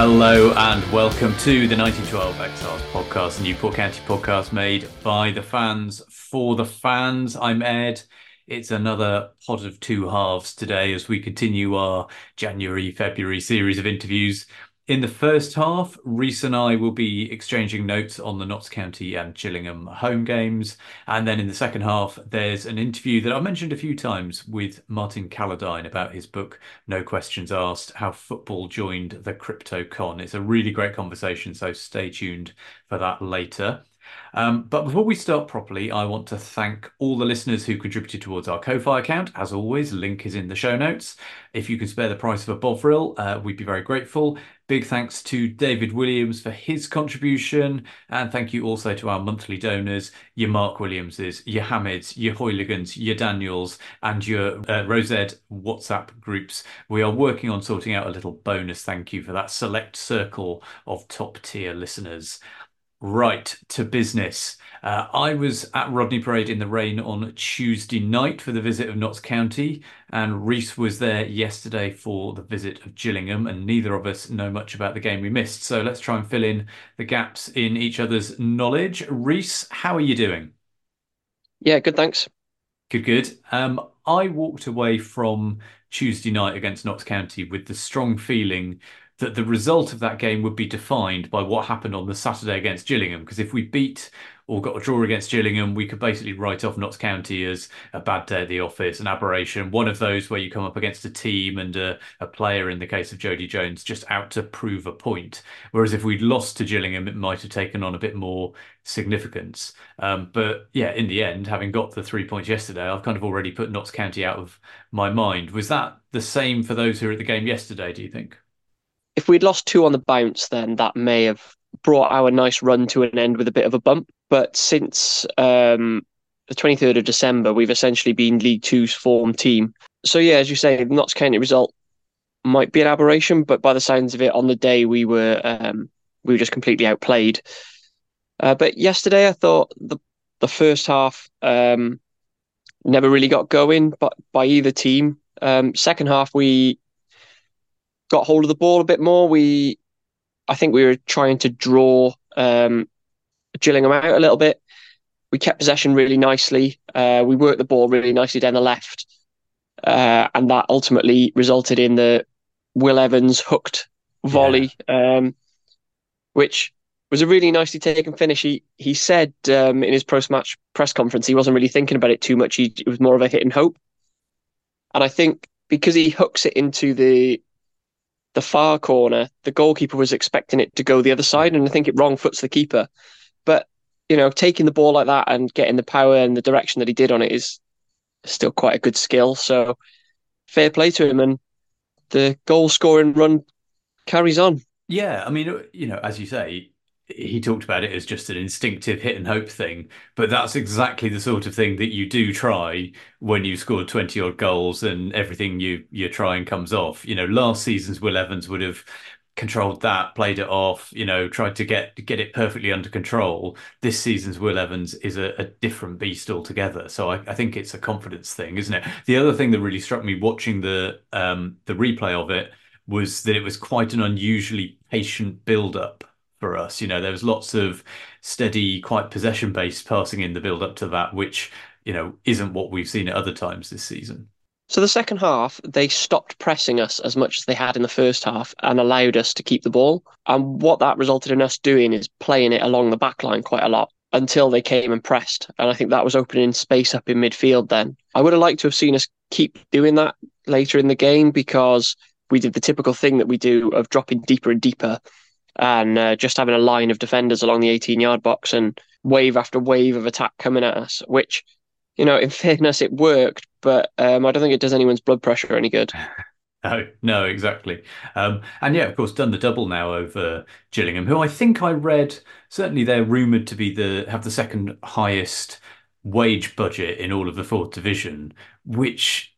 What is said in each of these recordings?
Hello and welcome to the 1912 Exiles podcast, the Newport County podcast made by the fans for the fans. I'm Ed. It's another pod of two halves today as we continue our January February series of interviews in the first half, Rhys and I will be exchanging notes on the Notts County and Gillingham home games. And then in the second half, there's an interview that I mentioned a few times with Martin Calladine about his book, No Questions Asked How Football Joined the Crypto Con. It's a really great conversation, so stay tuned for that later. Um, but before we start properly, I want to thank all the listeners who contributed towards our Ko-Fi account. As always, link is in the show notes. If you can spare the price of a Bovril, uh, we'd be very grateful. Big thanks to David Williams for his contribution. And thank you also to our monthly donors, your Mark Williamses, your Hamids, your Hoyligans, your Daniels, and your uh, Rosette WhatsApp groups. We are working on sorting out a little bonus thank you for that select circle of top tier listeners. Right to business. Uh, I was at Rodney Parade in the rain on Tuesday night for the visit of Notts County, and Rhys was there yesterday for the visit of Gillingham, and neither of us know much about the game we missed. So let's try and fill in the gaps in each other's knowledge. Rhys, how are you doing? Yeah, good, thanks. Good, good. Um, I walked away from Tuesday night against Notts County with the strong feeling that the result of that game would be defined by what happened on the Saturday against Gillingham. Because if we beat or got a draw against Gillingham, we could basically write off Notts County as a bad day at the office, an aberration, one of those where you come up against a team and a, a player, in the case of Jodi Jones, just out to prove a point. Whereas if we'd lost to Gillingham, it might have taken on a bit more significance. Um, but yeah, in the end, having got the three points yesterday, I've kind of already put Notts County out of my mind. Was that the same for those who were at the game yesterday, do you think? If we'd lost two on the bounce, then that may have brought our nice run to an end with a bit of a bump. But since um, the 23rd of December, we've essentially been League Two's form team. So, yeah, as you say, the Notts County result might be an aberration, but by the sounds of it, on the day we were um, we were just completely outplayed. Uh, but yesterday, I thought the the first half um, never really got going, but by either team. Um, second half, we got hold of the ball a bit more. We, I think we were trying to draw um, Gillingham out a little bit. We kept possession really nicely. Uh, we worked the ball really nicely down the left, uh, and that ultimately resulted in the Will Evans hooked volley, yeah. um, which was a really nicely taken finish. He he said um, in his post match press conference he wasn't really thinking about it too much. He, it was more of a hit and hope, and I think because he hooks it into the the far corner, the goalkeeper was expecting it to go the other side, and I think it wrong foots the keeper. But you know, taking the ball like that and getting the power and the direction that he did on it is still quite a good skill. So fair play to him, and the goal scoring run carries on. Yeah, I mean, you know, as you say, he talked about it as just an instinctive hit and hope thing, but that's exactly the sort of thing that you do try when you score 20 odd goals and everything you you're trying comes off. You know, last season's Will Evans would have controlled that, played it off, you know, tried to get get it perfectly under control. This season's Will Evans is a, a different beast altogether. So I, I, think it's a confidence thing, isn't it? The other thing that really struck me watching the um, the replay of it was that it was quite an unusually patient build up for us. You know, there was lots of steady, quite possession based passing in the build up to that, which you know isn't what we've seen at other times this season. So the second half, they stopped pressing us as much as they had in the first half and allowed us to keep the ball. And what that resulted in us doing is playing it along the back line quite a lot until they came and pressed. And I think that was opening space up in midfield then. I would have liked to have seen us keep doing that later in the game because we did the typical thing that we do of dropping deeper and deeper and uh, just having a line of defenders along the 18 yard box and wave after wave of attack coming at us, which you know, in fairness, it worked, but um, I don't think it does anyone's blood pressure any good. No, no, exactly. Um, and yeah, of course, done the double now over Gillingham, who I think I read certainly they're rumoured to be the have the second highest wage budget in all of the fourth division, which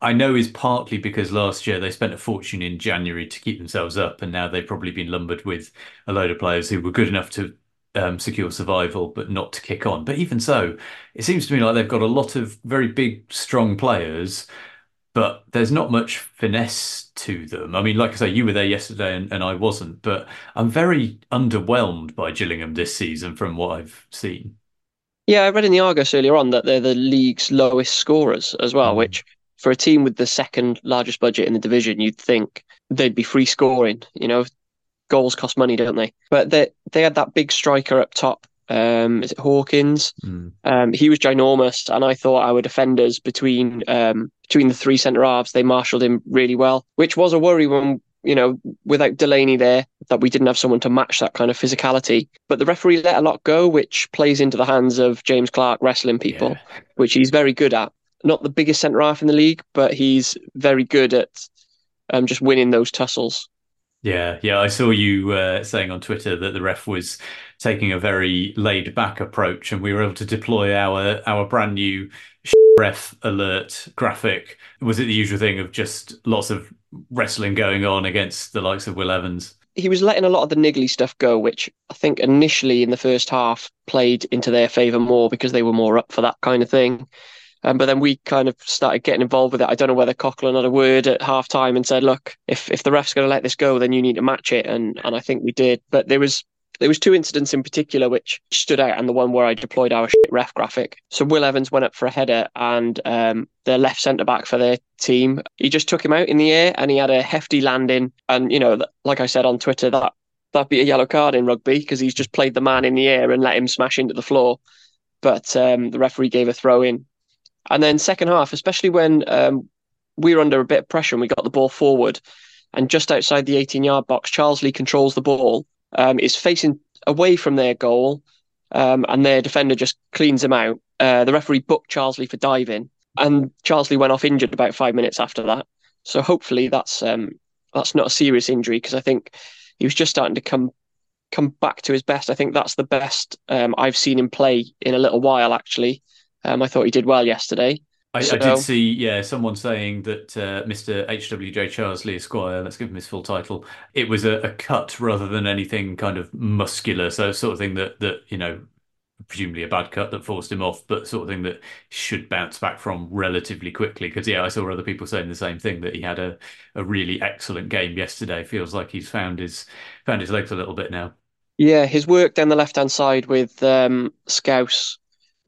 I know is partly because last year they spent a fortune in January to keep themselves up, and now they've probably been lumbered with a load of players who were good enough to um, secure survival, but not to kick on. But even so, it seems to me like they've got a lot of very big, strong players, but there's not much finesse to them. I mean, like I say, you were there yesterday and, and I wasn't, but I'm very underwhelmed by Gillingham this season from what I've seen. Yeah, I read in the Argus earlier on that they're the league's lowest scorers as well, mm. which for a team with the second largest budget in the division, you'd think they'd be free scoring. You know, goals cost money, don't they? But they they had that big striker up top. Um, is it Hawkins? Mm. Um, he was ginormous, and I thought our defenders between um, between the three centre halves they marshalled him really well, which was a worry when you know without Delaney there that we didn't have someone to match that kind of physicality. But the referee let a lot go, which plays into the hands of James Clarke wrestling people, yeah. which he's very good at. Not the biggest centre half in the league, but he's very good at um, just winning those tussles. Yeah, yeah. I saw you uh, saying on Twitter that the ref was taking a very laid back approach, and we were able to deploy our our brand new ref alert graphic. Was it the usual thing of just lots of wrestling going on against the likes of Will Evans? He was letting a lot of the niggly stuff go, which I think initially in the first half played into their favour more because they were more up for that kind of thing. Um, but then we kind of started getting involved with it. I don't know whether Coughlan had a word at half time and said, look, if, if the ref's going to let this go, then you need to match it. And, and I think we did. But there was there was two incidents in particular which stood out, and the one where I deployed our ref graphic. So Will Evans went up for a header, and um, the left centre back for their team, he just took him out in the air, and he had a hefty landing. And you know, like I said on Twitter, that that'd be a yellow card in rugby because he's just played the man in the air and let him smash into the floor. But um, the referee gave a throw in, and then second half, especially when um, we were under a bit of pressure and we got the ball forward, and just outside the 18 yard box, Charsley controls the ball, um, is facing away from their goal, um, and their defender just cleans him out. Uh, the referee booked Charsley for diving, and Charsley went off injured about five minutes after that. So hopefully that's um, that's not a serious injury because I think he was just starting to come come back to his best. I think that's the best um, I've seen him play in a little while actually. Um, I thought he did well yesterday. I, so, I did see, yeah, someone saying that uh, Mr. H.W.J. Charsley Esquire, let's give him his full title, it was a, a, cut rather than anything kind of muscular. So, sort of thing that, that, you know, presumably a bad cut that forced him off, but sort of thing that should bounce back from relatively quickly. Because, yeah, I saw other people saying the same thing that he had a, a really excellent game yesterday. Feels like he's found his found his legs a little bit now. Yeah, his work down the left hand side with um, Scouse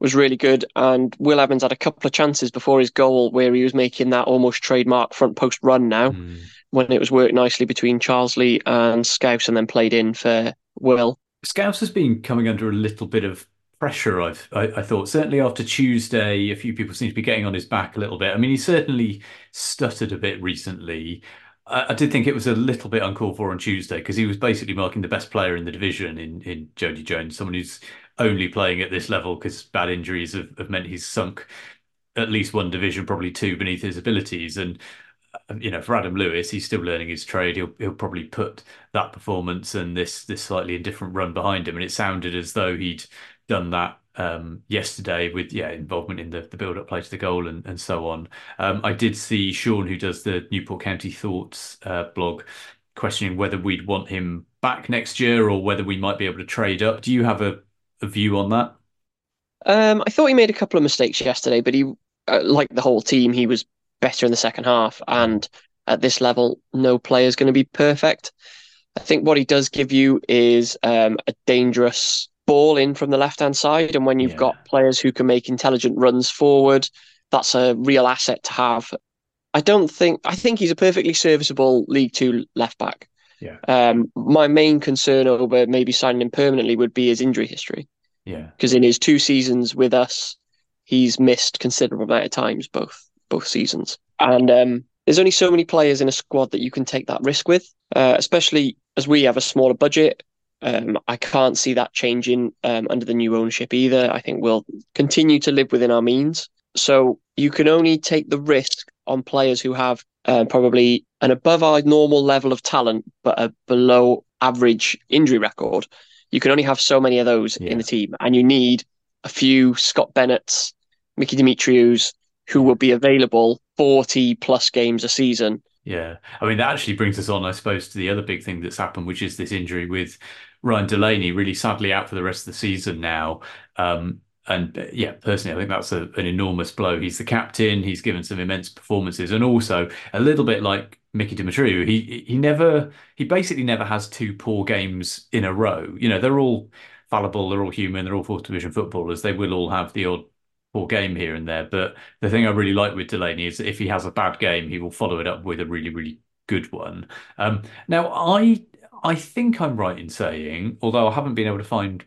was really good. And Will Evans had a couple of chances before his goal where he was making that almost trademark front post run now mm. when it was worked nicely between Charsley and Scouse and then played in for Will. Scouse has been coming under a little bit of pressure, I've, I, I thought. Certainly after Tuesday, a few people seem to be getting on his back a little bit. I mean, he certainly stuttered a bit recently. I, did think it was a little bit uncalled for on Tuesday because he was basically marking the best player in the division in in Jodi Jones, someone who's only playing at this level because bad injuries have, have, meant he's sunk at least one division, probably two beneath his abilities. And uh, you know, for Adam Lewis, he's still learning his trade. He'll he'll probably put that performance and this this slightly indifferent run behind him. And it sounded as though he'd done that um, yesterday with yeah involvement in the, the build up play to the goal and, and so on. Um, I did see Sean, who does the Newport County Thoughts uh, blog, questioning whether we'd want him back next year or whether we might be able to trade up. Do you have a, a view on that? Um, I thought he made a couple of mistakes yesterday, but he, uh, like the whole team, he was better in the second half. And at this level, no player is going to be perfect. I think what he does give you is um, a dangerous ball in from the left hand side. And when you've yeah. got players who can make intelligent runs forward, that's a real asset to have. I don't think, I think he's a perfectly serviceable League Two left back. Yeah. Um, my main concern over maybe signing him permanently would be his injury history. Yeah. Because in his two seasons with us, he's missed considerable amount of times both both seasons. And um, there's only so many players in a squad that you can take that risk with, uh, especially as we have a smaller budget. Um, I can't see that changing um, under the new ownership either. I think we'll continue to live within our means. So you can only take the risk on players who have uh, probably an above our normal level of talent, but a below average injury record. You can only have so many of those yeah. in the team, and you need a few Scott Bennett's, Mickey Demetriou's, who will be available 40 plus games a season. Yeah. I mean, that actually brings us on, I suppose, to the other big thing that's happened, which is this injury with Ryan Delaney, really sadly out for the rest of the season now. Um, and uh, yeah, personally, I think that's a, an enormous blow. He's the captain. He's given some immense performances, and also a little bit like Mickey Demetriou, he he never he basically never has two poor games in a row. You know, they're all fallible, they're all human, they're all fourth division footballers. They will all have the odd poor game here and there. But the thing I really like with Delaney is that if he has a bad game, he will follow it up with a really, really good one. Um, now, I I think I'm right in saying, although I haven't been able to find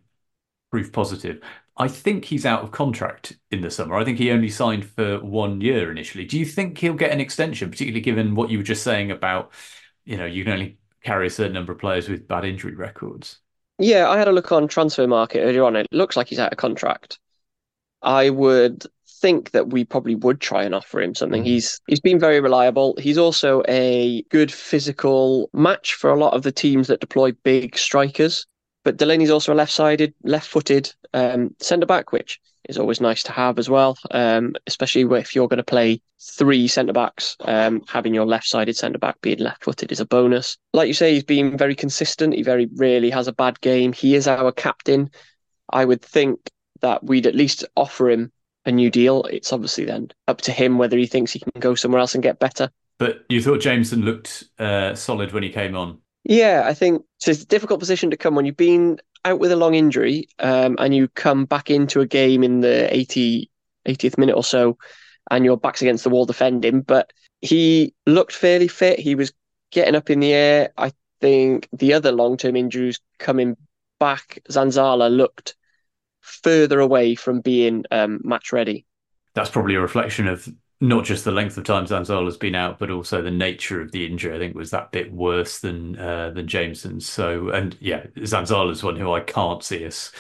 proof positive, I think he's out of contract in the summer. I think he only signed for one year initially. Do you think he'll get an extension, particularly given what you were just saying about, you know, you can only carry a certain number of players with bad injury records? Yeah, I had a look on transfer market earlier on. It looks like he's out of contract. I would think that we probably would try and offer him something. Mm. He's he's been very reliable. He's also a good physical match for a lot of the teams that deploy big strikers. But Delaney's also a left-sided, left-footed um, centre back, which is always nice to have as well. Um, especially if you're going to play three centre backs, um, having your left-sided centre back being left-footed is a bonus. Like you say, he's been very consistent. He very rarely has a bad game. He is our captain. I would think that we'd at least offer him a new deal. It's obviously then up to him whether he thinks he can go somewhere else and get better. But you thought Jameson looked uh, solid when he came on. Yeah, I think so it's a difficult position to come when you've been out with a long injury um, and you come back into a game in the 80, 80th minute or so and your back's against the wall defending. But he looked fairly fit. He was getting up in the air. I think the other long term injuries coming back, Zanzala looked further away from being um, match ready. That's probably a reflection of not just the length of time Zanzala's been out, but also the nature of the injury. I think was that bit worse than uh, than Jameson's. So, and yeah, Zanzala's one who I can't see us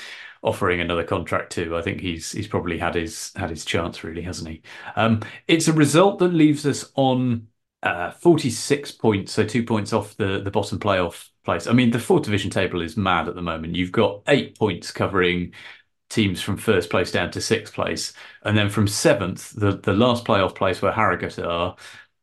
offering another contract to. I think he's he's probably had his had his chance, really, hasn't he? Um, it's a result that leaves us on uh, 46 points, so two points off the the bottom playoff place. I mean, the fourth division table is mad at the moment. You've got eight points covering teams from first place down to sixth place, and then from seventh, the the last playoff place where Harrogate are,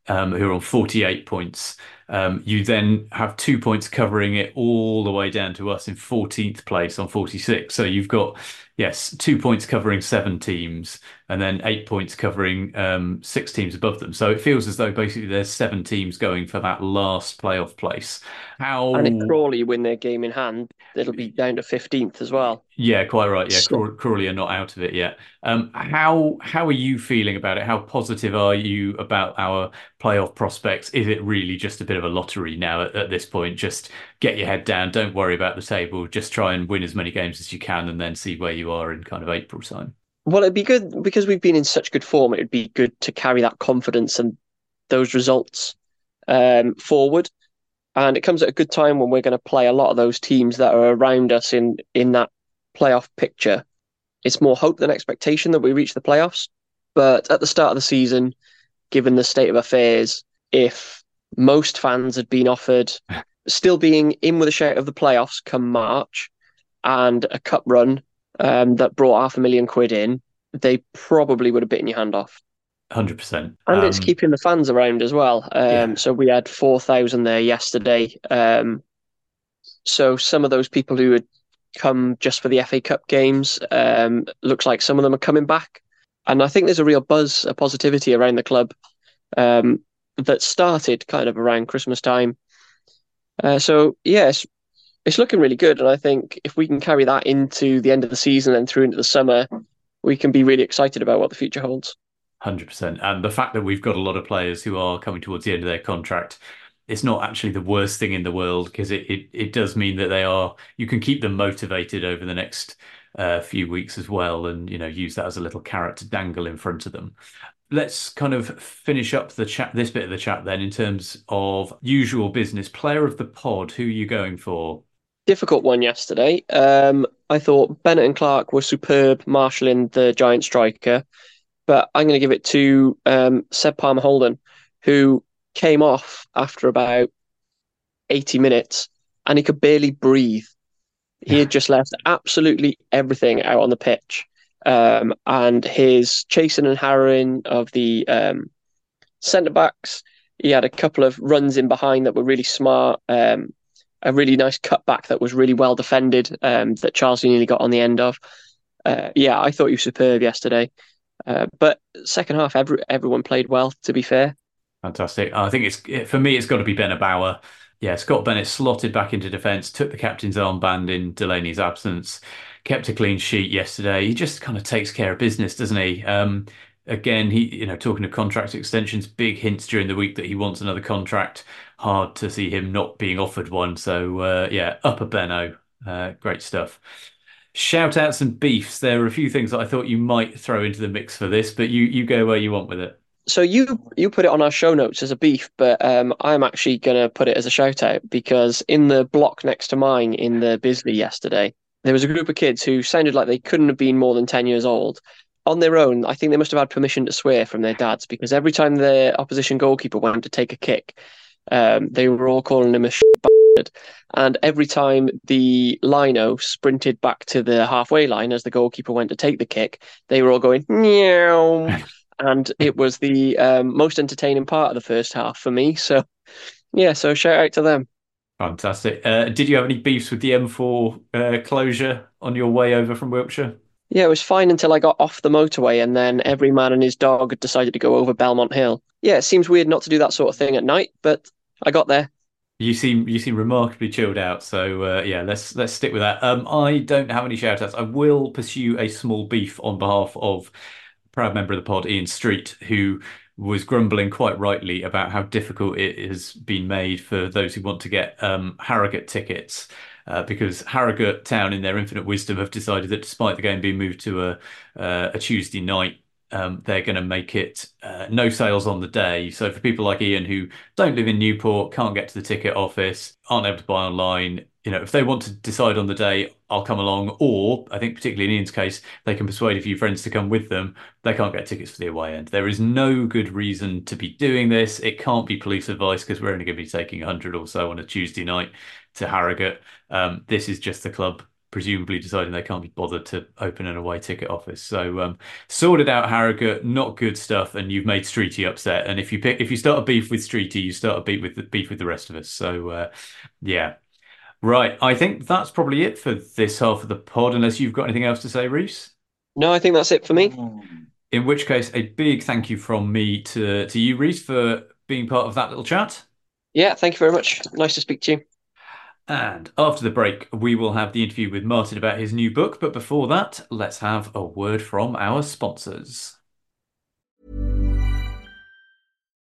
um, who are on forty eight points. Um, you then have two points covering it all the way down to us in 14th place on 46. So you've got, yes, two points covering seven teams and then eight points covering um, six teams above them. So it feels as though basically there's seven teams going for that last playoff place. How and if Crawley win their game in hand, it'll be down to fifteenth as well. Yeah, quite right. Yeah, so... Crawley are not out of it yet. Um, how how are you feeling about it? How positive are you about our playoff prospects? Is it really just a bit of a lottery now at, at this point? Just get your head down, don't worry about the table, just try and win as many games as you can, and then see where you are in kind of April time. Well, it'd be good because we've been in such good form. It'd be good to carry that confidence and those results um, forward. And it comes at a good time when we're going to play a lot of those teams that are around us in in that playoff picture. It's more hope than expectation that we reach the playoffs. But at the start of the season, given the state of affairs, if most fans had been offered still being in with a shout of the playoffs come March and a cup run um, that brought half a million quid in, they probably would have bitten your hand off. Hundred percent, and um, it's keeping the fans around as well. Um, yeah. So we had four thousand there yesterday. Um, so some of those people who had come just for the FA Cup games, um, looks like some of them are coming back, and I think there's a real buzz, a positivity around the club um, that started kind of around Christmas time. Uh, so yes, it's looking really good, and I think if we can carry that into the end of the season and through into the summer, we can be really excited about what the future holds. Hundred percent, and the fact that we've got a lot of players who are coming towards the end of their contract, it's not actually the worst thing in the world because it, it it does mean that they are you can keep them motivated over the next uh, few weeks as well, and you know use that as a little carrot to dangle in front of them. Let's kind of finish up the chat, this bit of the chat then, in terms of usual business. Player of the pod, who are you going for? Difficult one yesterday. Um, I thought Bennett and Clarke were superb, marshalling the giant striker but I'm going to give it to um, Seb Palmer Houlden, who came off after about 80 minutes and he could barely breathe. He had just left absolutely everything out on the pitch. Um, and his chasing and harrowing of the um, centre backs, he had a couple of runs in behind that were really smart. Um, a really nice cutback that was really well defended um, that Charles nearly got on the end of. Uh, yeah, I thought he was superb yesterday. Uh, but second half, every, everyone played well. To be fair, fantastic. I think it's for me. It's got to be Bauer. Yeah, Scott Bennett slotted back into defence, took the captain's armband in Delaney's absence, kept a clean sheet yesterday. He just kind of takes care of business, doesn't he? Um, again, he you know talking of contract extensions, big hints during the week that he wants another contract. Hard to see him not being offered one. So uh, yeah, upper Benno, uh, great stuff. Shout outs and beefs. There are a few things that I thought you might throw into the mix for this, but you you go where you want with it. So you you put it on our show notes as a beef, but um, I'm actually going to put it as a shout out because in the block next to mine in the Bisley yesterday, there was a group of kids who sounded like they couldn't have been more than ten years old. On their own, I think they must have had permission to swear from their dads because every time the opposition goalkeeper went to take a kick, um, they were all calling him a sht. and every time the lino sprinted back to the halfway line as the goalkeeper went to take the kick, they were all going meow. and it was the um, most entertaining part of the first half for me. So, yeah, so shout out to them. Fantastic. Uh, did you have any beefs with the M4 uh, closure on your way over from Wiltshire? Yeah, it was fine until I got off the motorway, and then every man and his dog decided to go over Belmont Hill. Yeah, it seems weird not to do that sort of thing at night, but I got there. You seem you seem remarkably chilled out. So uh, yeah, let's let's stick with that. Um, I don't have any shout outs. I will pursue a small beef on behalf of proud member of the pod, Ian Street, who was grumbling quite rightly about how difficult it has been made for those who want to get um, Harrogate tickets. Uh, because Harrogate Town, in their infinite wisdom, have decided that despite the game being moved to a uh, a Tuesday night, um, they're going to make it uh, no sales on the day. So for people like Ian who don't live in Newport, can't get to the ticket office, aren't able to buy online, you know, if they want to decide on the day, I'll come along. Or I think particularly in Ian's case, they can persuade a few friends to come with them. They can't get tickets for the away end. There is no good reason to be doing this. It can't be police advice because we're only going to be taking 100 or so on a Tuesday night to Harrogate. Um, this is just the club presumably deciding they can't be bothered to open an away ticket office. So um, sorted out Harrogate, not good stuff, and you've made Streety upset. And if you pick, if you start a beef with Streety, you start a beef with the beef with the rest of us. So uh, yeah, right. I think that's probably it for this half of the pod. Unless you've got anything else to say, Rhys. No, I think that's it for me. In which case, a big thank you from me to to you, Rhys, for being part of that little chat. Yeah, thank you very much. Nice to speak to you. And after the break, we will have the interview with Martin about his new book. But before that, let's have a word from our sponsors.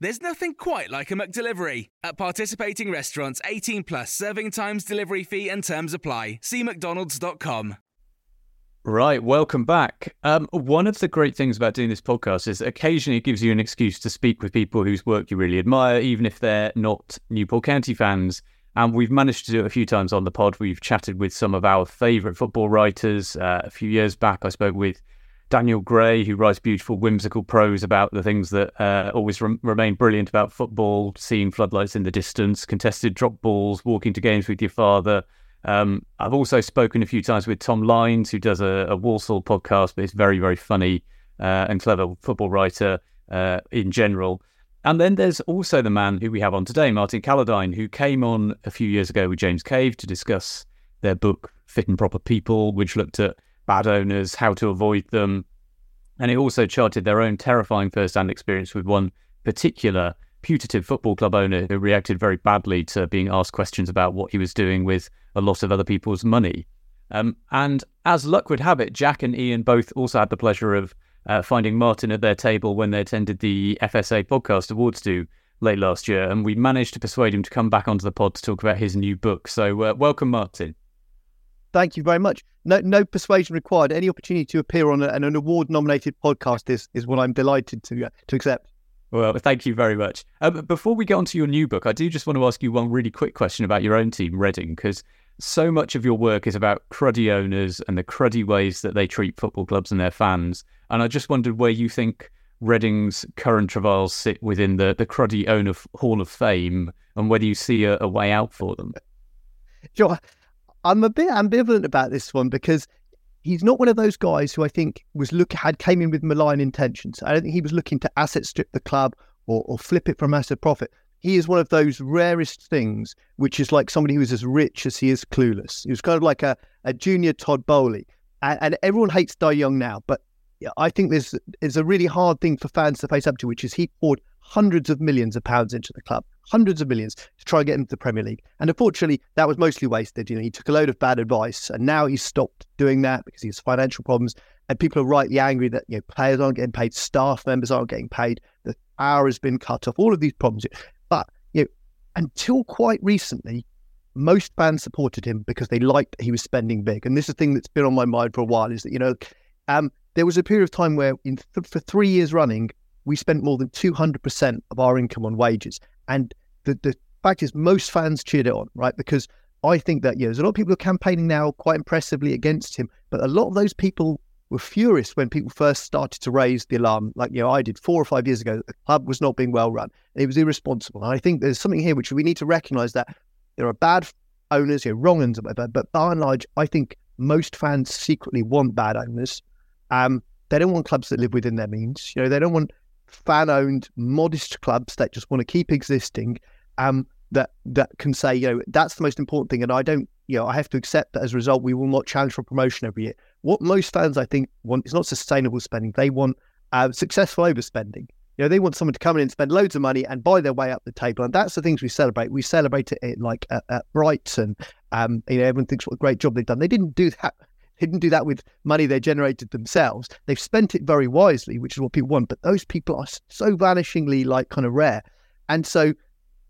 There's nothing quite like a McDelivery. At participating restaurants, 18 plus serving times, delivery fee, and terms apply. See McDonald's.com. Right, welcome back. Um, one of the great things about doing this podcast is occasionally it gives you an excuse to speak with people whose work you really admire, even if they're not Newport County fans. And we've managed to do it a few times on the pod. We've chatted with some of our favourite football writers. Uh, a few years back, I spoke with Daniel Gray, who writes beautiful, whimsical prose about the things that uh, always rem- remain brilliant about football, seeing floodlights in the distance, contested drop balls, walking to games with your father. Um, I've also spoken a few times with Tom Lines, who does a, a Walsall podcast, but it's very, very funny uh, and clever football writer uh, in general. And then there's also the man who we have on today, Martin Calladine, who came on a few years ago with James Cave to discuss their book Fit and Proper People, which looked at bad owners, how to avoid them, and it also charted their own terrifying first-hand experience with one particular putative football club owner who reacted very badly to being asked questions about what he was doing with a lot of other people's money. Um, and as luck would have it, Jack and Ian both also had the pleasure of uh, finding Martin at their table when they attended the FSA Podcast Awards do late last year, and we managed to persuade him to come back onto the pod to talk about his new book. So, uh, welcome, Martin. Thank you very much. No, no persuasion required. Any opportunity to appear on a, an award-nominated podcast is is what I'm delighted to uh, to accept. Well, thank you very much. Um, before we get on to your new book, I do just want to ask you one really quick question about your own team, Reading, because so much of your work is about cruddy owners and the cruddy ways that they treat football clubs and their fans. And I just wondered where you think Reading's current travails sit within the, the cruddy owner Hall of Fame and whether you see a, a way out for them. Sure, I'm a bit ambivalent about this one because he's not one of those guys who I think was look had came in with malign intentions. I don't think he was looking to asset strip the club or, or flip it for a massive profit. He is one of those rarest things, which is like somebody who's as rich as he is clueless. He was kind of like a, a junior Todd Boehly. And, and everyone hates Dai Yongge now, but I think there's is a really hard thing for fans to face up to, which is he poured hundreds of millions of pounds into the club, hundreds of millions to try and get him to the Premier League. And unfortunately, that was mostly wasted. You know, he took a load of bad advice, and now he's stopped doing that because he has financial problems. And people are rightly angry that you know players aren't getting paid, staff members aren't getting paid, the hour has been cut off, all of these problems. But you know, until quite recently, most fans supported him because they liked that he was spending big. And this is the thing that's been on my mind for a while is that, you know, um, there was a period of time where in th- for three years running, we spent more than 200% of our income on wages. And the, the fact is, most fans cheered it on, right? Because I think that, know, there's a lot of people who are campaigning now quite impressively against him, but a lot of those people were furious when people first started to raise the alarm, like, you know, I did four or five years ago, the club was not being well run. It was irresponsible. And I think there's something here which we need to recognize that there are bad owners, you know, wrong ones, but, but by and large, I think most fans secretly want bad owners. Um, they don't want clubs that live within their means. You know, they don't want fan-owned, modest clubs that just want to keep existing. Um, that that can say, you know, that's the most important thing. And I don't, you know, I have to accept that as a result, we will not challenge for promotion every year. What most fans, I think, want is not sustainable spending. They want uh, successful overspending. You know, they want someone to come in and spend loads of money and buy their way up the table, and that's the things we celebrate. We celebrate it like at, at Brighton. Um, you know, everyone thinks what a great job they've done. They didn't do that. Didn't do that with money they generated themselves. They've spent it very wisely, which is what people want. But those people are so vanishingly like kind of rare, and so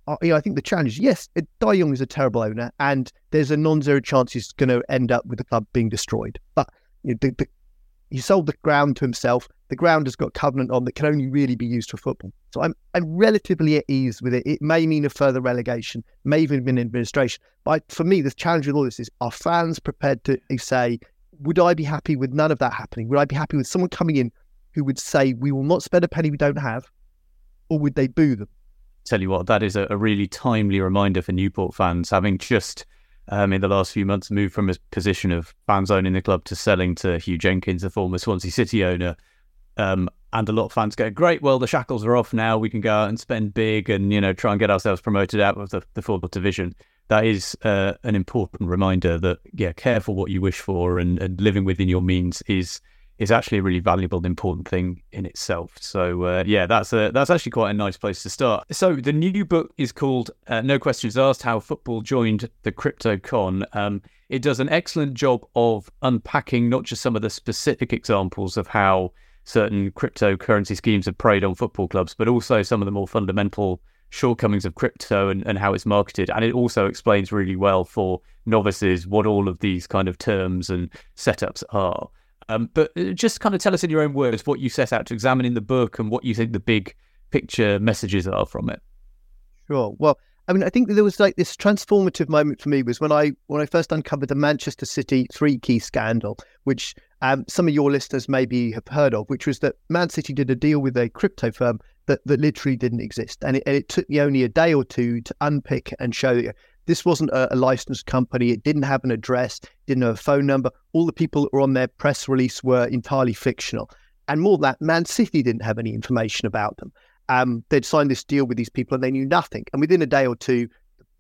uh, you know, I think the challenge is yes, Dai Yongge is a terrible owner, and there's a non-zero chance he's going to end up with the club being destroyed. But you know, the, the he sold the ground to himself. The ground has got covenant on that can only really be used for football. So I'm I'm relatively at ease with it. It may mean a further relegation, may even mean administration. But for me, the challenge with all this is: are fans prepared to say, would I be happy with none of that happening? Would I be happy with someone coming in who would say, we will not spend a penny we don't have, or would they boo them? Tell you what, that is a, really timely reminder for Newport fans, having just um, in the last few months moved from a position of fans owning the club to selling to Huw Jenkins, a former Swansea City owner. Um, and a lot of fans go, great, well, the shackles are off now. We can go out and spend big and, you know, try and get ourselves promoted out of the, the fourth division. That is uh, an important reminder that, yeah, care for what you wish for and, and living within your means is is actually a really valuable and important thing in itself. So uh, yeah, that's a that's actually quite a nice place to start. So the new book is called uh, No Questions Asked: How Football Joined the Crypto Con. Um, it does an excellent job of unpacking not just some of the specific examples of how certain cryptocurrency schemes have preyed on football clubs, but also some of the more fundamental shortcomings of crypto and, and how it's marketed. And it also explains really well for novices what all of these kind of terms and setups are. Um, but uh, just kind of tell us in your own words what you set out to examine in the book and what you think the big picture messages are from it. Sure. Well, I mean, I think there was like this transformative moment for me was when I when I first uncovered the Manchester City 3Key scandal, which um, some of your listeners maybe have heard of, which was that Man City did a deal with a crypto firm that, that literally didn't exist, and it, and it took me only a day or two to unpick and show you this wasn't a, a, licensed company. It didn't have an address, didn't have a phone number. All the people that were on their press release were entirely fictional. And more than that, Man City didn't have any information about them. Um, they'd signed this deal with these people and they knew nothing. And within a day or two,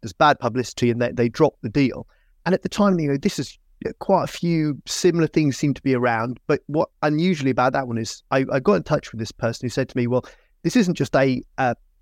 there's bad publicity and they, they dropped the deal. And at the time, you know, this is quite a few similar things seem to be around. But what unusually about that one is I, I got in touch with this person who said to me, well, this isn't just a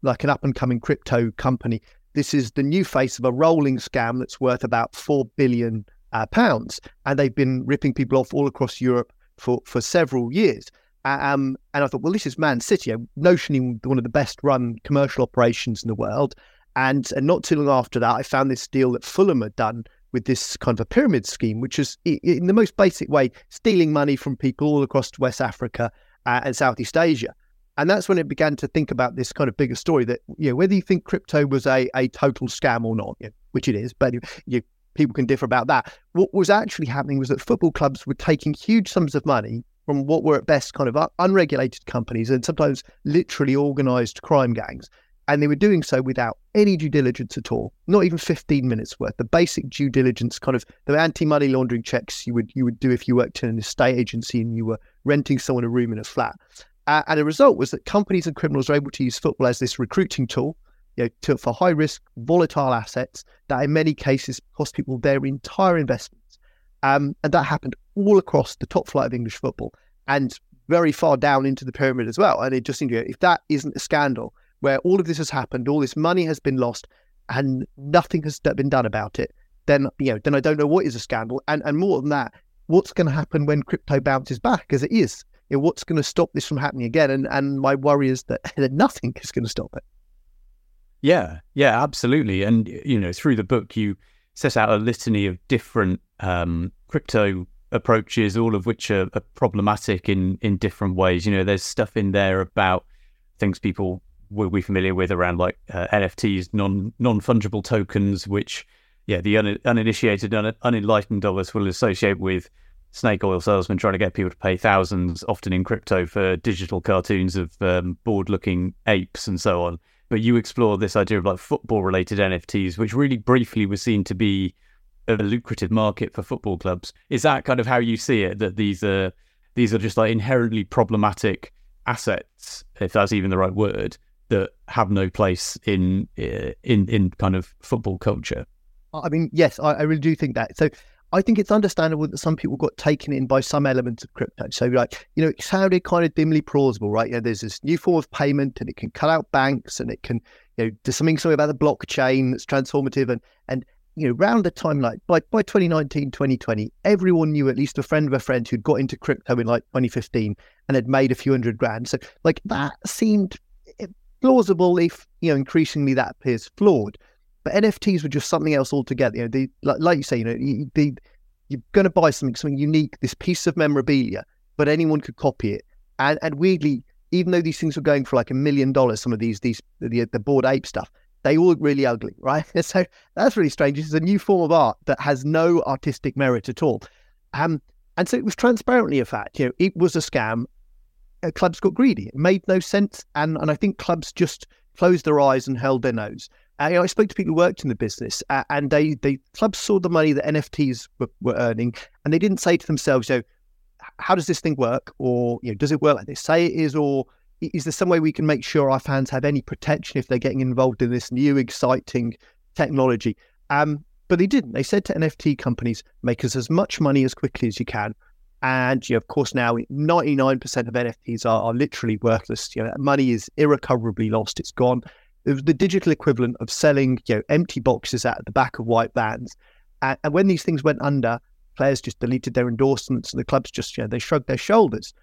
like an up and coming crypto company. This is the new face of a rolling scam that's worth about four billion uh, pounds, and they've been ripping people off all across Europe for for several years. Um, and I thought, well, this is Man City, notionally one of the best run commercial operations in the world. And, and not too long after that, I found this deal that Fulham had done with this kind of a pyramid scheme, which is in the most basic way stealing money from people all across West Africa uh, and Southeast Asia. And that's when it began to think about this kind of bigger story that, you know, whether you think crypto was a, a total scam or not, you know, which it is, but you, you, people can differ about that. What was actually happening was that football clubs were taking huge sums of money from what were at best kind of unregulated companies and sometimes literally organized crime gangs. And they were doing so without any due diligence at all, not even 15 minutes worth. The basic due diligence, kind of the anti-money laundering checks you would you would do if you worked in an estate agency and you were renting someone a room in a flat. Uh, and the result was that companies and criminals were able to use football as this recruiting tool you know, to, for high risk, volatile assets that in many cases cost people their entire investments. Um, and that happened all across the top flight of English football and very far down into the pyramid as well. And it just seemed to if that isn't a scandal where all of this has happened, all this money has been lost, and nothing has been done about it, then you know, then I don't know what is a scandal. And and more than that, what's going to happen when crypto bounces back, as it is you know, what's going to stop this from happening again? And and my worry is that, that nothing is going to stop it. Yeah, yeah, absolutely. And you know, through the book, you set out a litany of different um, crypto approaches, all of which are, are, problematic in in different ways. You know, there's stuff in there about things people will be familiar with around like uh, NFTs, non non fungible tokens, which yeah, the un- uninitiated, un- unenlightened of us will associate with snake oil salesman trying to get people to pay thousands, often in crypto, for digital cartoons of um, bored looking apes and so on. But you explore this idea of like football related NFTs, which really briefly was seen to be a lucrative market for football clubs. Is that kind of how you see it? That these are these are just like inherently problematic assets, if that's even the right word, that have no place in uh, in in kind of football culture. I mean, yes, I, I really do think that. So I think it's understandable that some people got taken in by some elements of crypto. So, like, you know, it sounded kind of dimly plausible, right? You know, there's this new form of payment and it can cut out banks and it can, you know, there's something something about the blockchain that's transformative. And, and, you know, around the time like by, by 2019, 2020, everyone knew at least a friend of a friend who'd got into crypto in like 2015 and had made a few hundred grand. So, like, that seemed eh, plausible if, you know, increasingly that appears flawed. But NFTs were just something else altogether. You know, like, like you say, you know, the, you're going to buy something, something unique, this piece of memorabilia but anyone could copy it. And and weirdly, even though these things were going for like a million dollars, some of these these the, the bored ape stuff, they all look really ugly, right? So that's really strange. This is a new form of art that has no artistic merit at all. Um, and so it was transparently a fact. You know, it was a scam. Uh, clubs got greedy. It made no sense, and and I think clubs just closed their eyes and held their nose. Uh, you know, I spoke to people who worked in the business, uh, and they they clubs saw the money that NFTs were, were earning, and they didn't say to themselves, you know, how does this thing work, or you know, does it work like they say it is, or is there some way we can make sure our fans have any protection if they're getting involved in this new exciting technology? Um, but they didn't. They said to NFT companies, make us as much money as quickly as you can. And you know, of course, now 99% of NFTs are, are literally worthless. You know, money is irrecoverably lost. It's gone. The digital equivalent of selling you know empty boxes at the back of white vans. And, and when these things went under, players just deleted their endorsements, and the clubs just you know they shrugged their shoulders.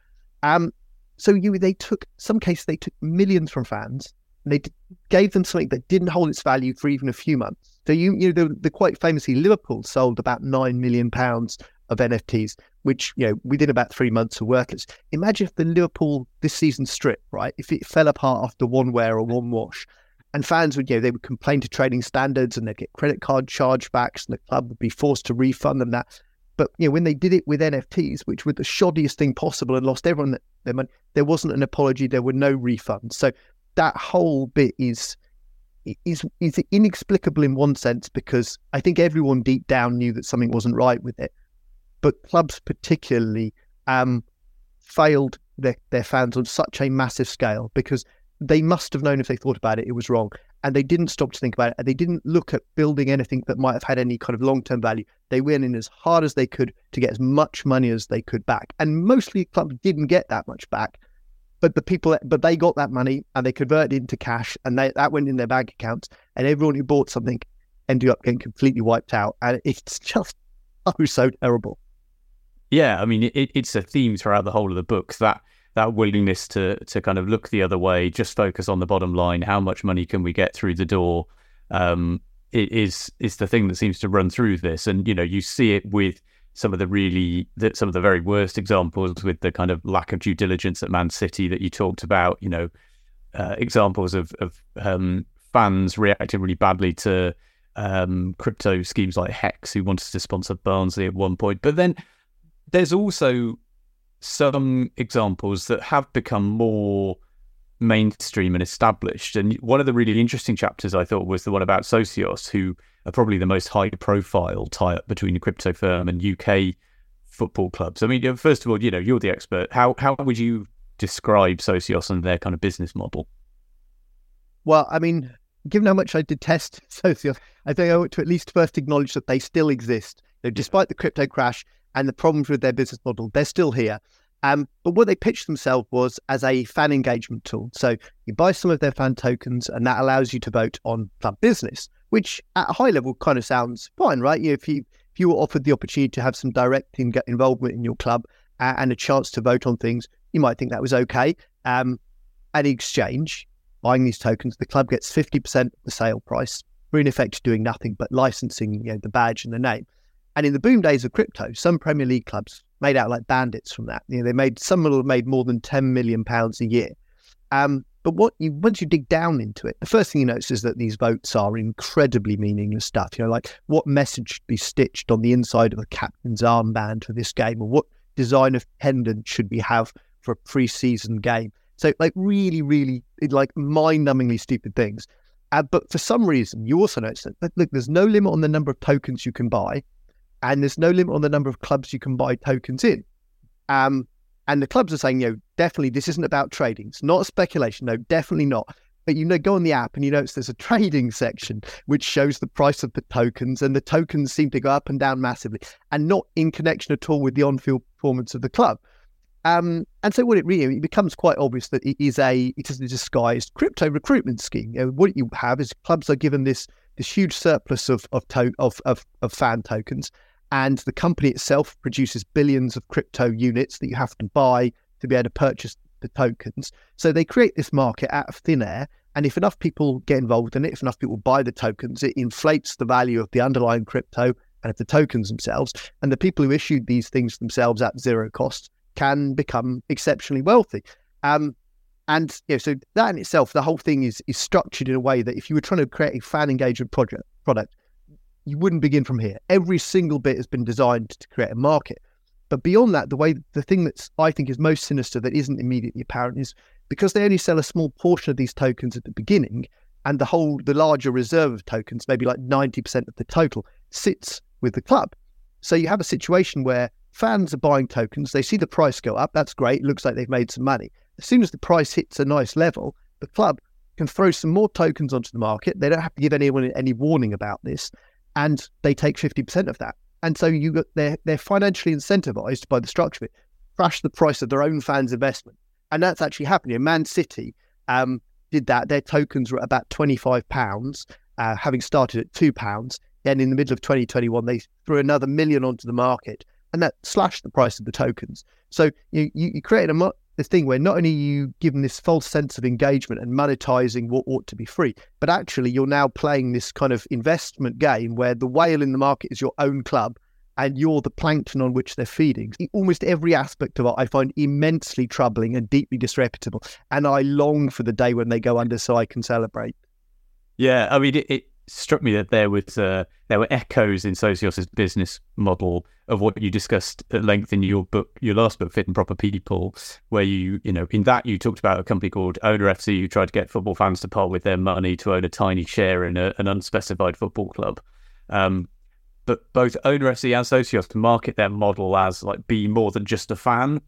Um, so you they took some cases they took millions from fans, and they gave them something that didn't hold its value for even a few months. So you you know the, the quite famously Liverpool sold about nine million pounds of NFTs, which you know within about three months are worthless. Imagine if the Liverpool this season strip, right, if it fell apart after one wear or one wash, and fans would, you know, they would complain to trading standards and they'd get credit card chargebacks and the club would be forced to refund them that. But, you know, when they did it with NFTs, which were the shoddiest thing possible and lost everyone their money, there wasn't an apology, there were no refunds. So that whole bit is is is inexplicable in one sense because I think everyone deep down knew that something wasn't right with it, but clubs particularly um, failed their, their fans on such a massive scale because they must have known if they thought about it, it was wrong. And they didn't stop to think about it. And they didn't look at building anything that might have had any kind of long term value. They went in as hard as they could to get as much money as they could back. And mostly clubs didn't get that much back. But the people, but they got that money and they converted it into cash and they, that went in their bank accounts. And everyone who bought something ended up getting completely wiped out. And it's just oh, so terrible. Yeah. I mean, it, it's a theme throughout the whole of the book that that willingness to to kind of look the other way, just focus on the bottom line. How much money can we get through the door? Um, is is the thing that seems to run through this, and you know you see it with some of the really some of the very worst examples with the kind of lack of due diligence at Man City that you talked about. You know, uh, examples of of um, fans reacting really badly to um, crypto schemes like Hex, who wanted to sponsor Barnsley at one point, but then there's also some examples that have become more mainstream and established. And one of the really interesting chapters I thought was the one about Socios, who are probably the most high profile tie up between a crypto firm and UK football clubs. I mean, first of all, you know, you're the expert. How how would you describe Socios and their kind of business model? Well, I mean, given how much I detest Socios, I think I ought to at least first acknowledge that they still exist. Despite the crypto crash, and the problems with their business model, they're still here. Um, but what they pitched themselves was as a fan engagement tool. So you buy some of their fan tokens, and that allows you to vote on club business, which at a high level kind of sounds fine, right? You know, if you if you were offered the opportunity to have some direct in- involvement in your club uh, and a chance to vote on things, you might think that was okay. Um, at exchange, buying these tokens, the club gets fifty percent of the sale price. We're in effect doing nothing but licensing, you know, the badge and the name. And in the boom days of crypto, some Premier League clubs made out like bandits from that. You know, they made some of them made more than ten million pounds a year. Um, but what you once you dig down into it, the first thing you notice is that these votes are incredibly meaningless stuff. You know, like what message should be stitched on the inside of a captain's armband for this game, or what design of pendant should we have for a pre-season game. So, like, really, really, like mind-numbingly stupid things. Uh, but for some reason, you also notice that look, there's no limit on the number of tokens you can buy and there's no limit on the number of clubs you can buy tokens in. Um, and the clubs are saying, you know, definitely this isn't about trading. It's not speculation. No, definitely not. But you know, go on the app and you notice there's a trading section which shows the price of the tokens, and the tokens seem to go up and down massively, and not in connection at all with the on-field performance of the club. Um, and so what it really it becomes quite obvious that it is a it is a disguised crypto recruitment scheme. You know, what you have is clubs are given this this huge surplus of of, to- of of of fan tokens, and the company itself produces billions of crypto units that you have to buy to be able to purchase the tokens. So they create this market out of thin air. And if enough people get involved in it, if enough people buy the tokens, it inflates the value of the underlying crypto and of the tokens themselves. And the people who issued these things themselves at zero cost can become exceptionally wealthy. Um, and you know, so that in itself, the whole thing is is structured in a way that if you were trying to create a fan engagement project product, you wouldn't begin from here. Every single bit has been designed to create a market. But beyond that, the way the thing that's I think is most sinister that isn't immediately apparent is because they only sell a small portion of these tokens at the beginning, and the whole the larger reserve of tokens, maybe like 90% of the total, sits with the club. So you have a situation where fans are buying tokens, they see the price go up, that's great, it looks like they've made some money. As soon as the price hits a nice level, the club can throw some more tokens onto the market. They don't have to give anyone any warning about this, and they take 50% of that. And so you got they're they're financially incentivized by the structure of it, crash the price of their own fans' investment. And that's actually happening. Man City um, did that. Their tokens were about £25, uh, having started at £2. Then in the middle of 2021, they threw another million onto the market and that slashed the price of the tokens. So you, you, you created a, this thing where not only are you given this false sense of engagement and monetizing what ought to be free, but actually you're now playing this kind of investment game where the whale in the market is your own club and you're the plankton on which they're feeding. Almost every aspect of it I find immensely troubling and deeply disreputable. And I long for the day when they go under so I can celebrate. Yeah, I mean, it, it struck me that there was uh, there were echoes in Socios's business model of what you discussed at length in your book, your last book, Fit and Proper People, where you, you know, in that you talked about a company called Owner FC who tried to get football fans to part with their money to own a tiny share in a, an unspecified football club. Um, but both Owner FC and Socios to market their model as like be more than just a fan.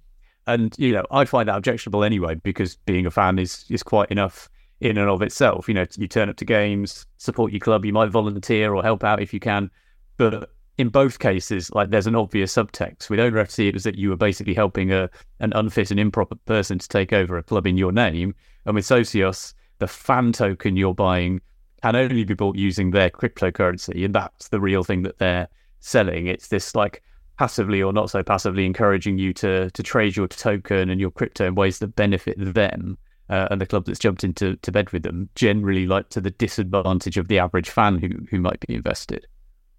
And, you know, I find that objectionable anyway, because being a fan is is quite enough in and of itself. You know, you turn up to games, support your club, you might volunteer or help out if you can. But in both cases, like there's an obvious subtext. With Owner FC, it was that you were basically helping a an unfit and improper person to take over a club in your name. And with Socios, the fan token you're buying can only be bought using their cryptocurrency, and that's the real thing that they're selling. It's this like passively or not so passively encouraging you to to trade your token and your crypto in ways that benefit them uh, and the club that's jumped into to bed with them, generally like to the disadvantage of the average fan who who might be invested.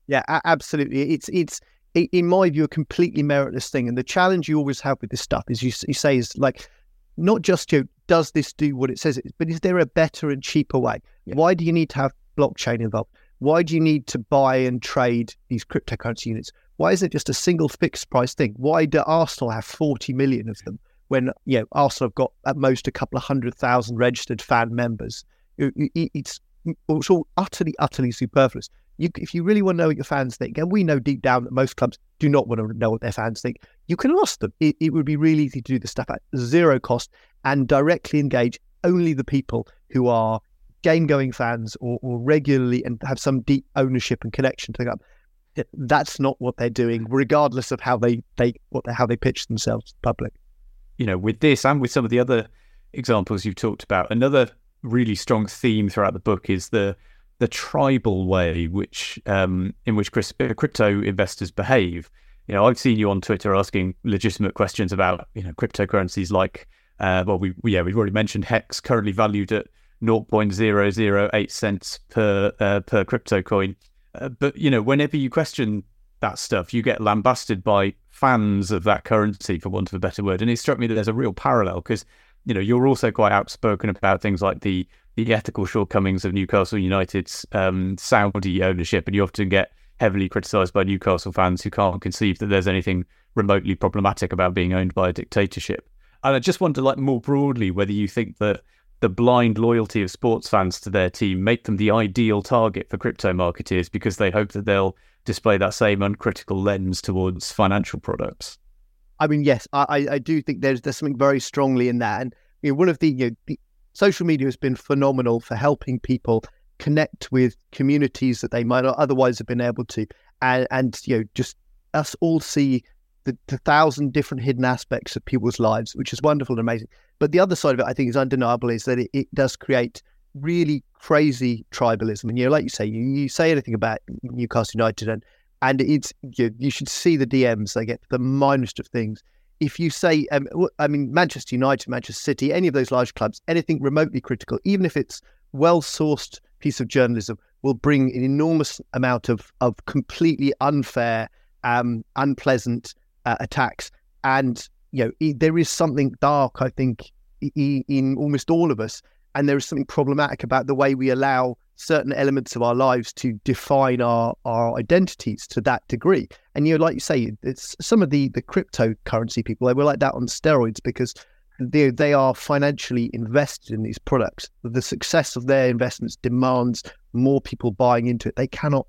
Yeah, absolutely. It's it's in my view a completely meritless thing, and the challenge you always have with this stuff is you, you say is like not just you know, does this do what it says it is, but is there a better and cheaper way? Yeah. Why do you need to have blockchain involved? Why do you need to buy and trade these cryptocurrency units? Why is it just a single fixed price thing? Why do Arsenal have 40 million of them when you know Arsenal have got at most a couple of hundred thousand registered fan members? It's it's all utterly, utterly superfluous. You, if you really want to know what your fans think, and we know deep down that most clubs do not want to know what their fans think, you can ask them. It, it would be really easy to do this stuff at zero cost and directly engage only the people who are game going fans or, or regularly and have some deep ownership and connection to the club. That's not what they're doing, regardless of how they, they what how they pitch themselves to the public. You know, with this and with some of the other examples you've talked about, another really strong theme throughout the book is the the tribal way which um, in which uh, crypto investors behave. You know, I've seen you on Twitter asking legitimate questions about you know cryptocurrencies like uh, well, we, we yeah we've already mentioned Hex currently valued at 0.008 cents per uh, per crypto coin. Uh, but you know, whenever you question that stuff, you get lambasted by fans of that currency, for want of a better word. And it struck me that there's a real parallel because you know, you're also quite outspoken about things like the the ethical shortcomings of Newcastle United's um, Saudi ownership, and you often get heavily criticised by Newcastle fans who can't conceive that there's anything remotely problematic about being owned by a dictatorship. And I just wonder, like more broadly, whether you think that the blind loyalty of sports fans to their team make them the ideal target for crypto marketeers because they hope that they'll display that same uncritical lens towards financial products. I mean, yes, I, I do think there's there's something very strongly in that, and you know, one of the, you know, the social media has been phenomenal for helping people connect with communities that they might not otherwise have been able to, and and you know, just us all see the, the thousand different hidden aspects of people's lives, which is wonderful and amazing. But the other side of it, I think, is undeniable, is that it, it does create really crazy tribalism. And you know, like you say, you, you say anything about Newcastle United and and it's you, you should see the DMs they get the minest of things. If you say, um, I mean, Manchester United, Manchester City, any of those large clubs, anything remotely critical, even if it's well sourced piece of journalism, will bring an enormous amount of of completely unfair, um, unpleasant uh, attacks. And you know, there is something dark, I think, in almost all of us. And there is something problematic about the way we allow certain elements of our lives to define our, our identities to that degree. And you know, like you say, it's some of the the cryptocurrency people, they were like that on steroids because they they are financially invested in these products. The success of their investments demands more people buying into it. They cannot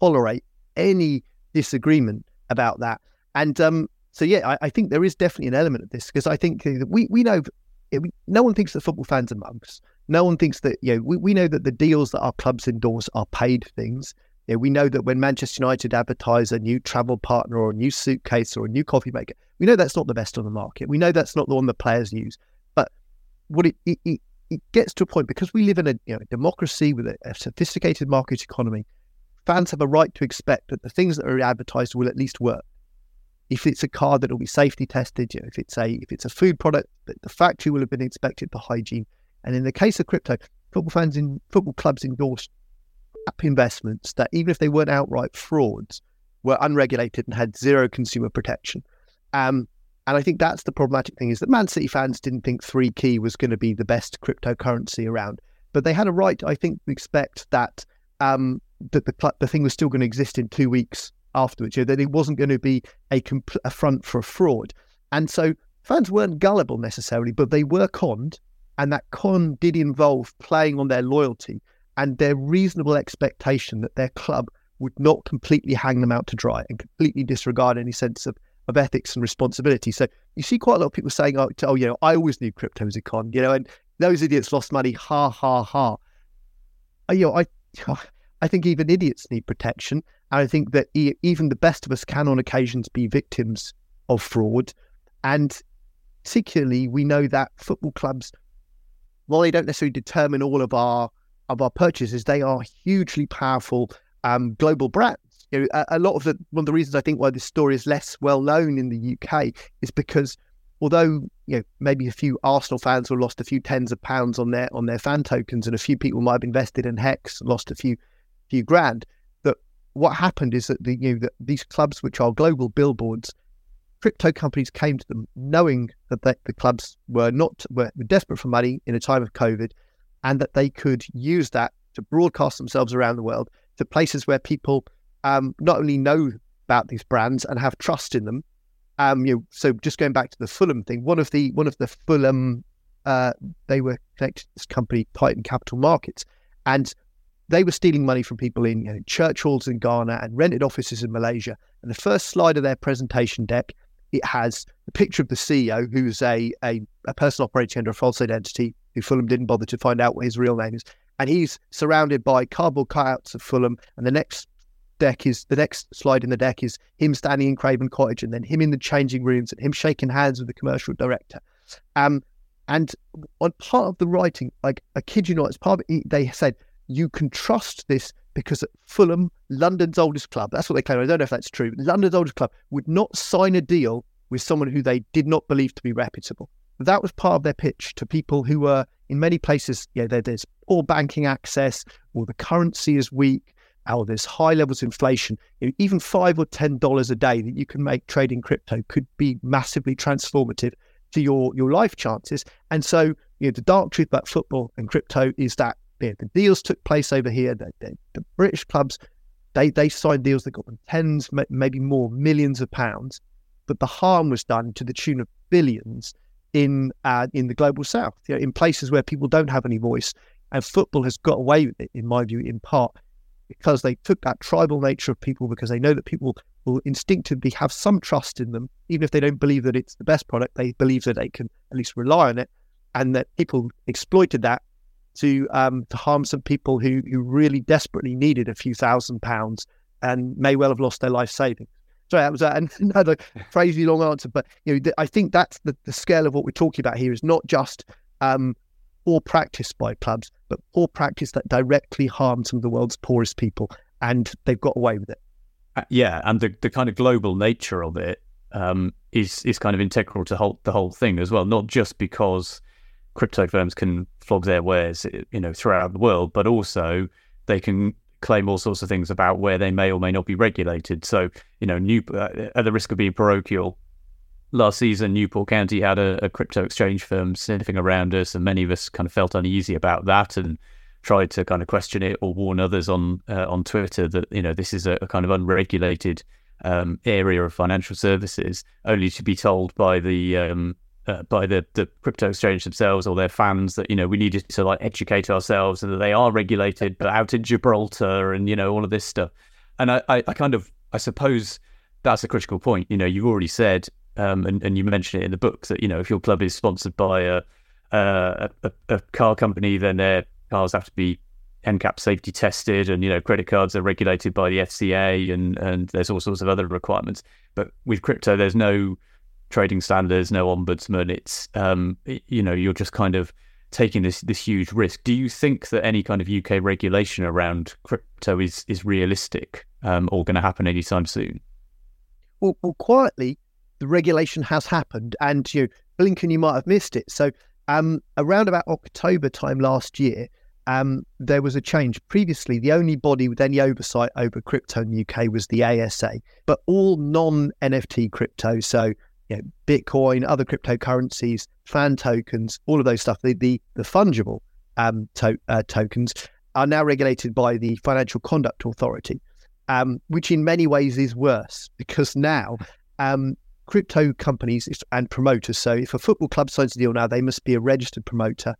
tolerate any disagreement about that. And um, so, yeah, I, I, think there is definitely an element of this because I think we we know no one thinks that football fans are monks. No one thinks that you know we, we know that the deals that our clubs endorse are paid things. You know, we know that when Manchester United advertise a new travel partner or a new suitcase or a new coffee maker, we know that's not the best on the market. We know that's not the one the players use. But what it, it, it, it gets to a point because we live in a you know, democracy with a, a sophisticated market economy, fans have a right to expect that the things that are advertised will at least work. If it's a car that will be safety tested, if it's a if it's a food product, the factory will have been inspected for hygiene. And in the case of crypto, football fans in football clubs endorse investments that even if they weren't outright frauds, were unregulated and had zero consumer protection. Um, and I think that's the problematic thing is that Man City fans didn't think 3Key was going to be the best cryptocurrency around, but they had a right, I think, to expect that um, that the the thing was still going to exist in two weeks afterwards. You know, that it wasn't going to be a, compl- a front for a fraud, and so fans weren't gullible necessarily, but they were conned, and that con did involve playing on their loyalty and their reasonable expectation that their club would not completely hang them out to dry and completely disregard any sense of of ethics and responsibility. So you see quite a lot of people saying, "Oh, oh, you know, I always knew crypto was a con," you know, and those idiots lost money. Ha ha ha. You know, I, I think even idiots need protection, and I think that even the best of us can, on occasions, be victims of fraud, and particularly we know that football clubs, while they don't necessarily determine all of our of our purchases, they are hugely powerful um, global brands. You know, a, a, lot of the one of the reasons I think why this story is less well known in the UK is because although you know maybe a few Arsenal fans have lost a few tens of pounds on their on their fan tokens, and a few people might have invested in Hex lost a few few grand. That what happened is that the you know that these clubs, which are global billboards, crypto companies came to them knowing that the, the clubs were not were desperate for money in a time of COVID, and that they could use that to broadcast themselves around the world to places where people um, not only know about these brands and have trust in them. Um, you know, so just going back to the Fulham thing, one of the one of the Fulham, uh, they were connected to this company Titan Capital Markets, and they were stealing money from people in you know, church halls in Ghana and rented offices in Malaysia. And the first slide of their presentation deck, it has a picture of the CEO, who's a a, a person operating under a false identity, who Fulham didn't bother to find out what his real name is, and he's surrounded by cardboard cutouts of Fulham. And the next deck is the next slide in the deck is him standing in Craven Cottage and then him in the changing rooms and him shaking hands with the commercial director. Um, and on part of the writing, like I kid you not, as part of it, they said you can trust this because Fulham, London's oldest club, that's what they claim. I don't know if that's true. London's oldest club would not sign a deal with someone who they did not believe to be reputable. That was part of their pitch to people who were in many places, yeah, there's poor banking access or the currency is weak or there's high levels of inflation, you know, even five or ten dollars a day that you can make trading crypto could be massively transformative to your your life chances. And so, you know, the dark truth about football and crypto is that the deals took place over here. The, the, the, British clubs, they they signed deals that got them tens, maybe more, millions of pounds, but the harm was done to the tune of billions in uh, in the global south, you know, in places where people don't have any voice. And football has got away with it, in my view, in part because they took that tribal nature of people because they know that people will instinctively have some trust in them, even if they don't believe that it's the best product, they believe that they can at least rely on it, and that people exploited that to um, to harm some people who who really desperately needed a few thousand pounds and may well have lost their life savings. Sorry, that was another crazy long answer, but you know, I think that's the, the scale of what we're talking about here is not just um, poor practice by clubs, but poor practice that directly harms some of the world's poorest people, and they've got away with it. Uh, yeah, and the, the kind of global nature of it um, is is kind of integral to whole, the whole thing as well. Not just because crypto firms can flog their wares, you know, throughout the world, but also they can claim all sorts of things about where they may or may not be regulated. So, you know, new uh, at the risk of being parochial, last season, Newport County had a, a, crypto exchange firm sniffing around us, and many of us kind of felt uneasy about that and tried to kind of question it or warn others on uh, on Twitter that you know this is a, a kind of unregulated um, area of financial services, only to be told by the um, uh, by the, the crypto exchange themselves or their fans that you know we needed to like educate ourselves and that they are regulated, but out in Gibraltar and you know all of this stuff. And I, I, I kind of I suppose that's a critical point. You know, you've already said um, and, and you mentioned it in the book that you know if your club is sponsored by a a, a, a car company, then their cars have to be NCAP safety tested, and you know credit cards are regulated by the FCA, and and there's all sorts of other requirements. But with crypto, there's no trading standards, no ombudsman. It's um, you know you're just kind of taking this this huge risk. Do you think that any kind of UK regulation around crypto is is realistic um, or going to happen anytime soon? Well, well, quietly, the regulation has happened, and you know, Blinken, you might have missed it. So, um, around about October time last year, um, there was a change. Previously, the only body with any oversight over crypto in the UK was the ASA, but all non NFT crypto, so you know, Bitcoin, other cryptocurrencies, fan tokens, all of those stuff, the the, the fungible um, to, uh, tokens are now regulated by the Financial Conduct Authority, um, which in many ways is worse because now um, crypto companies and promoters. So if a football club signs a deal now, they must be a registered promoter,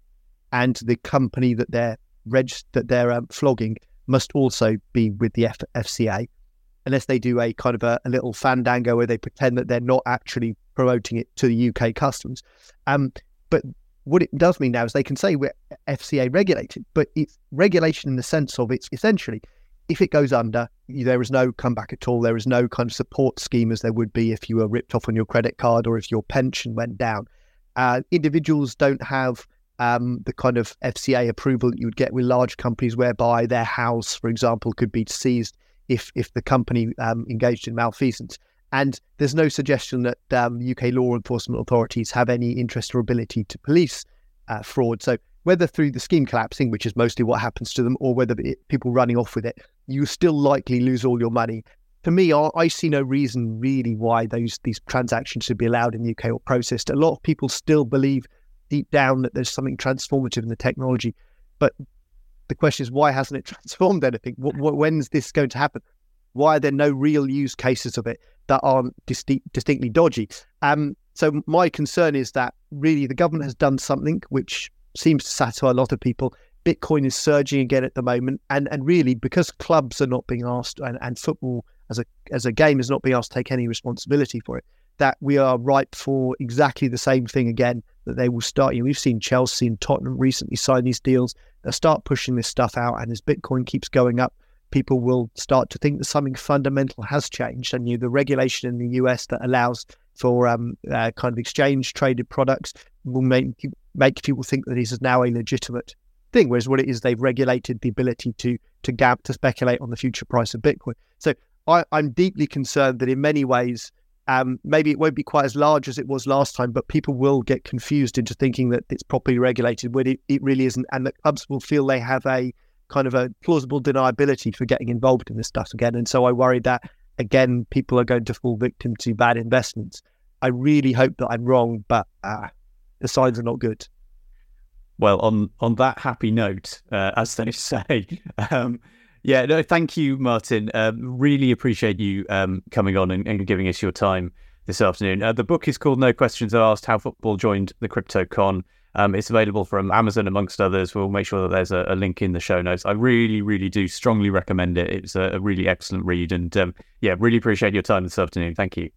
and the company that they're reg- that they're um, flogging must also be with the F- FCA, unless they do a kind of a, a, little fandango where they pretend that they're not actually promoting it to the UK customers. Um, but what it does mean now is they can say we're FCA regulated, but it's regulation in the sense of it's essentially if it goes under, there is no comeback at all. There is no kind of support scheme as there would be if you were ripped off on your credit card or if your pension went down. Uh, individuals don't have um, the kind of FCA approval that you would get with large companies, whereby their house, for example, could be seized if if the company um, engaged in malfeasance. And there's no suggestion that um, UK law enforcement authorities have any interest or ability to police uh, fraud. So whether through the scheme collapsing, which is mostly what happens to them, or whether it, people running off with it, you still likely lose all your money. For me, I, I, see no reason really why those these transactions should be allowed in the UK or processed. A lot of people still believe deep down that there's something transformative in the technology, but the question is why hasn't it transformed anything? When's this going to happen? Why are there no real use cases of it that aren't distinct, distinctly dodgy? Um, so my concern is that really the government has done something which seems to satisfy a lot of people, Bitcoin is surging again at the moment, and and really because clubs are not being asked, and, and football as a as a game is not being asked to take any responsibility for it, that we are ripe for exactly the same thing again. That they will start. You know, we've seen Chelsea and Tottenham recently sign these deals. They'll start pushing this stuff out, and as Bitcoin keeps going up, people will start to think that something fundamental has changed. And you know, the regulation in the US that allows for um, uh, kind of exchange traded products will make make people think that this is now a legitimate thing. Whereas what it is, they've regulated the ability to to gab to speculate on the future price of Bitcoin. So I, am deeply concerned that in many ways, um, maybe it won't be quite as large as it was last time, but people will get confused into thinking that it's properly regulated when it, it really isn't, and that clubs will feel they have a kind of a plausible deniability for getting involved in this stuff again. And so I worry that again, people are going to fall victim to bad investments. I really hope that I'm wrong, but uh, the signs are not good. Well, on on that happy note, uh, as they say, um, yeah, no, thank you, Martin. Um, really appreciate you um, coming on and, and, giving us your time this afternoon. Uh, the book is called No Questions Asked: How Football Joined the Crypto Con. Um, it's available from Amazon, amongst others. We'll make sure that there's a, a, link in the show notes. I really, really do strongly recommend it. It's a, a really excellent read, and um, yeah, really appreciate your time this afternoon. Thank you.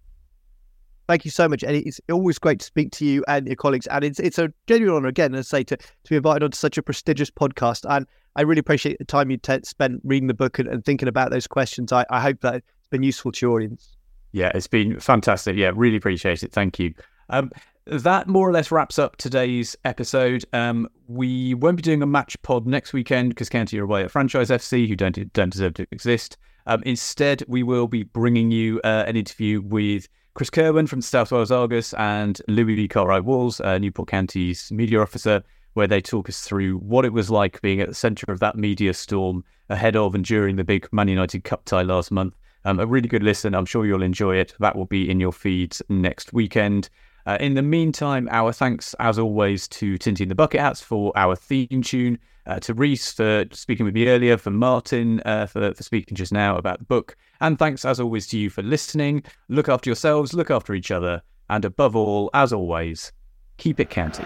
Thank you so much. And it's always great to speak to you and your colleagues. And it's it's a genuine honor, again, as I say, to, to be invited onto such a prestigious podcast. And I really appreciate the time you t- spent reading the book and, and, thinking about those questions. I, I hope that it's been useful to your audience. Yeah, it's been fantastic. Yeah, really appreciate it. Thank you. Um, that more or less wraps up today's episode. Um, we won't be doing a match pod next weekend because County are away at Franchise FC, who don't don't deserve to exist. Um, instead, we will be bringing you uh, an interview with Chris Kirwan from South Wales Argus and Louis Cartwright Walls, uh, Newport County's media officer, where they talk us through what it was like being at the centre of that media storm ahead of and during the big Man United Cup tie last month. Um, a really good listen. I'm sure you'll enjoy it. That will be in your feeds next weekend. Uh, in the meantime, our thanks, as always, to Tinty and the Bucket Hats for our theme tune, uh, to Rhys for speaking with me earlier, for Martin uh, for, for speaking just now about the book, and thanks, as always, to you for listening. Look after yourselves, look after each other, and above all, as always, keep it county.